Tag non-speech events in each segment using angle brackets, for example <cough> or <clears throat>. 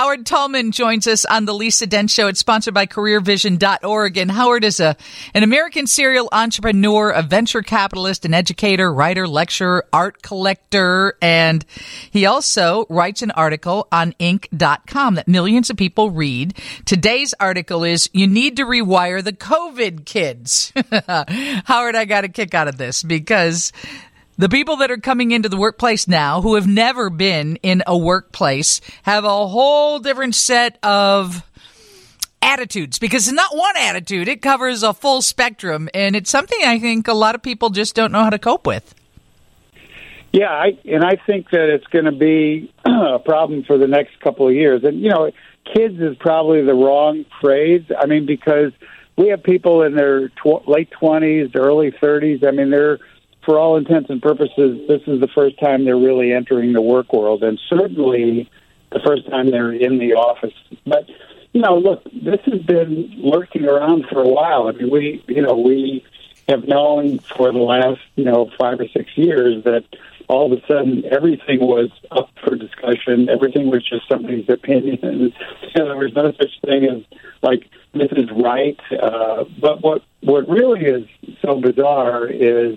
Howard Tullman joins us on the Lisa Dent Show. It's sponsored by CareerVision.org. And Howard is a an American serial entrepreneur, a venture capitalist, an educator, writer, lecturer, art collector, and he also writes an article on Inc.com that millions of people read. Today's article is "You Need to Rewire the COVID Kids." <laughs> Howard, I got a kick out of this because the people that are coming into the workplace now who have never been in a workplace have a whole different set of attitudes because it's not one attitude, it covers a full spectrum. And it's something I think a lot of people just don't know how to cope with. Yeah, I, and I think that it's going to be <clears throat> a problem for the next couple of years. And, you know, kids is probably the wrong phrase. I mean, because we have people in their tw- late 20s, early 30s. I mean, they're for all intents and purposes, this is the first time they're really entering the work world, and certainly the first time they're in the office. But you know, look, this has been lurking around for a while. I mean, we, you know, we have known for the last, you know, five or six years that all of a sudden everything was up for discussion. Everything was just somebody's opinion. <laughs> There was no such thing as like this is right. Uh, but what what really is so bizarre is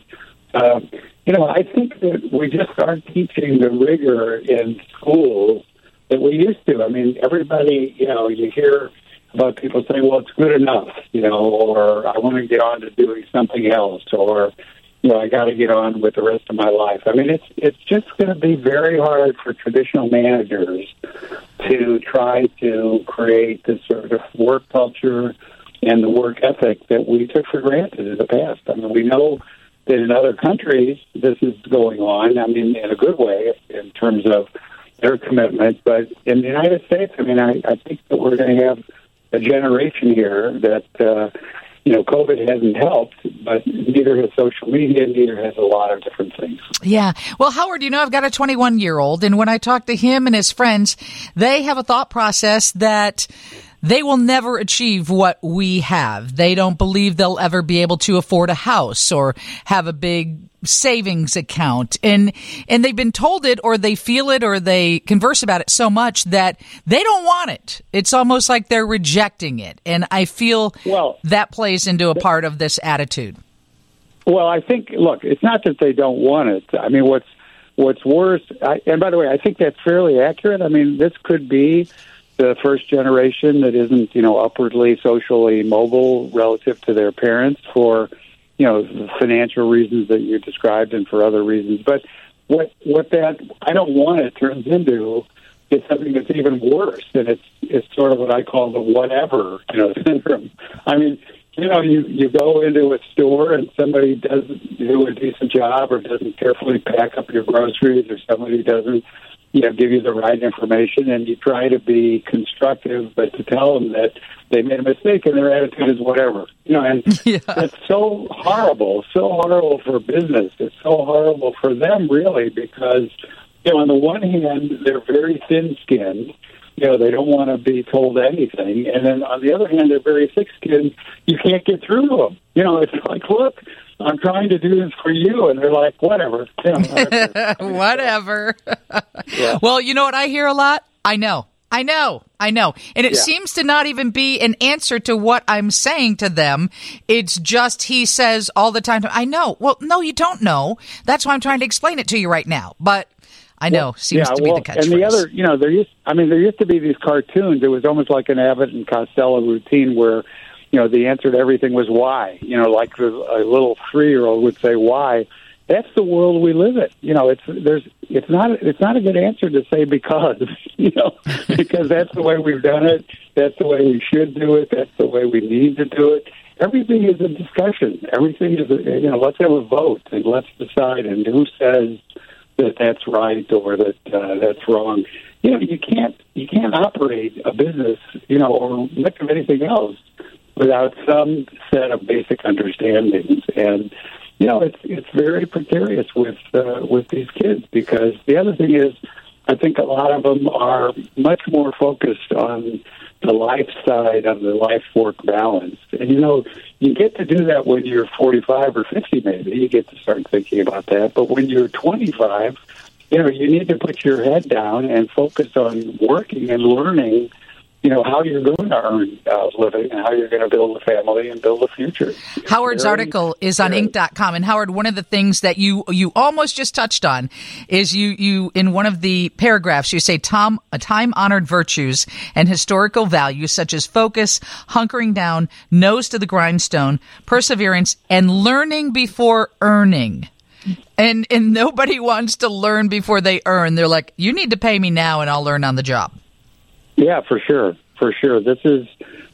uh, you know, I think that we just aren't teaching the rigor in schools that we used to. I mean, everybody, you know, you hear about people saying, well, it's good enough, you know, or I want to get on to doing something else, or, you know, I got to get on with the rest of my life. I mean, it's it's just going to be very hard for traditional managers to try to create this sort of work culture and the work ethic that we took for granted in the past. I mean, we know that in other countries this is going on. I mean, in a good way in terms of their commitment. But in the United States, I mean, I, I think that we're going to have a generation here that. Uh, you know, COVID hasn't helped, but neither has social media, neither has a lot of different things. Yeah. Well, Howard, you know, I've got a 21 year old, and when I talk to him and his friends, they have a thought process that they will never achieve what we have. They don't believe they'll ever be able to afford a house or have a big savings account. And and they've been told it or they feel it or they converse about it so much that they don't want it. It's almost like they're rejecting it. And i feel well that plays into a part of this attitude. Well i think look it's not that they don't want it. I mean what's what's worse I, and by the way i think that's fairly accurate. I mean this could be the first generation that isn't, you know, upwardly socially mobile relative to their parents for, you know, financial reasons that you described and for other reasons. But what what that I don't want it turns into is something that's even worse, and it's it's sort of what I call the whatever, you know, <laughs> syndrome. I mean, you know, you you go into a store and somebody doesn't do a decent job or doesn't carefully pack up your groceries, or somebody doesn't you know, give you the right information, and you try to be constructive, but to tell them that they made a mistake and their attitude is whatever. You know, and <laughs> yeah. it's so horrible, so horrible for business. It's so horrible for them, really, because you know, on the one hand, they're very thin-skinned. You know, they don't want to be told anything, and then on the other hand, they're very thick-skinned. You can't get through to them. You know, it's like, look, I'm trying to do this for you. And they're like, whatever. <laughs> whatever. yeah. Well, you know what I hear a lot? I know. I know, I know. And it yeah. seems to not even be an answer to what I'm saying to them. It's just he says all the time, I know. Well, no, you don't know. That's why I'm trying to explain it to you right now. But I know, well, seems yeah, to well, be the catchphrase. And the other, you know, there used, I mean, there used to be these cartoons. It was almost like an Abbott and Costello routine where you know, the answer to everything was why. You know, like the, a little three year old would say why. That's the world we live in. You know, it's there's it's not it's not a good answer to say because <laughs> you know <laughs> because that's the way we've done it. That's the way we should do it. That's the way we need to do it. Everything is a discussion. Everything is a, you know. Let's have a vote and let's decide. And who says that that's right or that uh, that's wrong? You know, you can't you can't operate a business, you know, or much of anything else without some set of basic understandings. And you know, it's it's very precarious with uh, with these kids because the other thing is, I think a lot of them are much more focused on the life side of the life work balance. And you know, you get to do that when you're 45 or 50, maybe you get to start thinking about that. But when you're 25 you know, you need to put your head down and focus on working and learning you know how you're going to earn uh, a living and how you're going to build a family and build a future. Howard's very, article is on Inc.com, and Howard, one of the things that you you almost just touched on is you you in one of the paragraphs you say Tom time honored virtues and historical values such as focus, hunkering down, nose to the grindstone, perseverance, and learning before earning. And and nobody <laughs> wants to learn before they earn. They're like, you need to pay me now, and I'll learn on the job. Yeah, for sure, for sure. This is,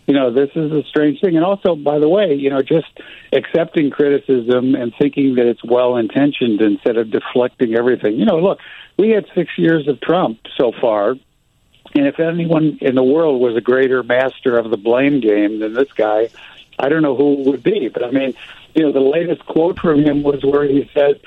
you know, this is a strange thing. And also, by the way, you know, just accepting criticism and thinking that it's well intentioned instead of deflecting everything. You know, look, we had six years of Trump so far. And if anyone in the world was a greater master of the blame game than this guy, I don't know who it would be. But I mean, you know, the latest quote from him was where he said,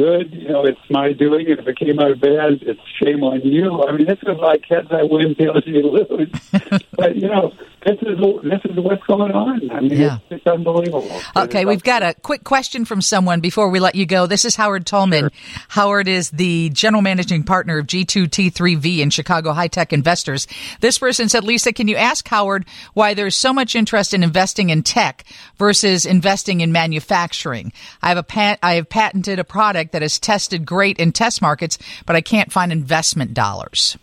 good. You know, it's my doing, if it came out bad, it's shame on you. I mean, this is like heads I win, tails you lose. <laughs> but you know, this is this is what's going on. I mean, yeah. it's, it's unbelievable. Okay, we've got a quick question from someone before we let you go. This is Howard Tullman. Sure. Howard is the general managing partner of G2T3V in Chicago High Tech Investors. This person said, Lisa, can you ask Howard why there's so much interest in investing in tech versus investing in manufacturing? I have a pat- I have patented a product that has tested great in test markets, but I can't find investment dollars.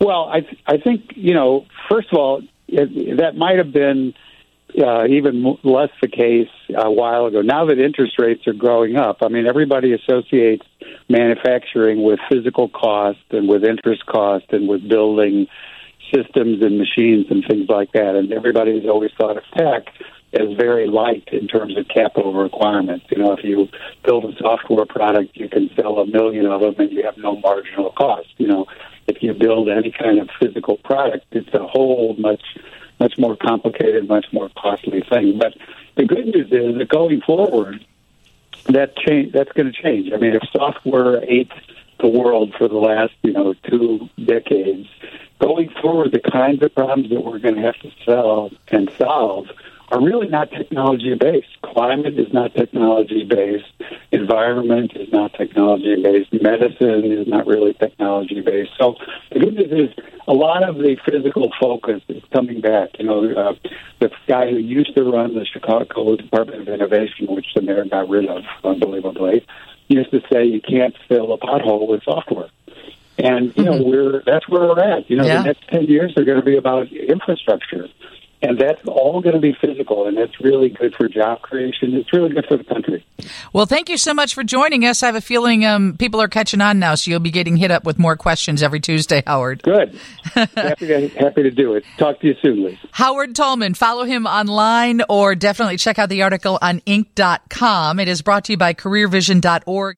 Well, I th- I think you know. First of all, it, that might have been uh, even less the case a while ago. Now that interest rates are growing up, I mean, everybody associates manufacturing with physical cost and with interest cost and with building systems and machines and things like that. And everybody's always thought of tech as very light in terms of capital requirements. You know, if you build a software product, you can sell a million of them and you have no marginal cost. You know, if you build any kind of physical product, it's a whole much much more complicated, much more costly thing. But the good news is that going forward, that change that's going to change. I mean, if software ate the world for the last you know two decades, going forward, the kinds of problems that we're going to have to sell and solve are really not technology based. Climate is not technology based. Environment is not technology based. Medicine is not really technology based. So the good news is a lot of the physical focus is coming back. You know, uh, the guy who used to run the Chicago Department of Innovation, which the mayor got rid of, unbelievably, used to say you can't fill a pothole with software. And you know, mm-hmm. we're that's where we're at. You know, yeah. the next ten years are going to be about infrastructure and that's all going to be physical, and it's really good for job creation. It's really good for the country. Well, thank you so much for joining us. I have a feeling um, people are catching on now, so you'll be getting hit up with more questions every Tuesday, Howard. Good. <laughs> happy, to, happy to do it. Talk to you soon, Liz. Howard Tullman. Follow him online or definitely check out the article on Inc.com. It is brought to you by CareerVision.org.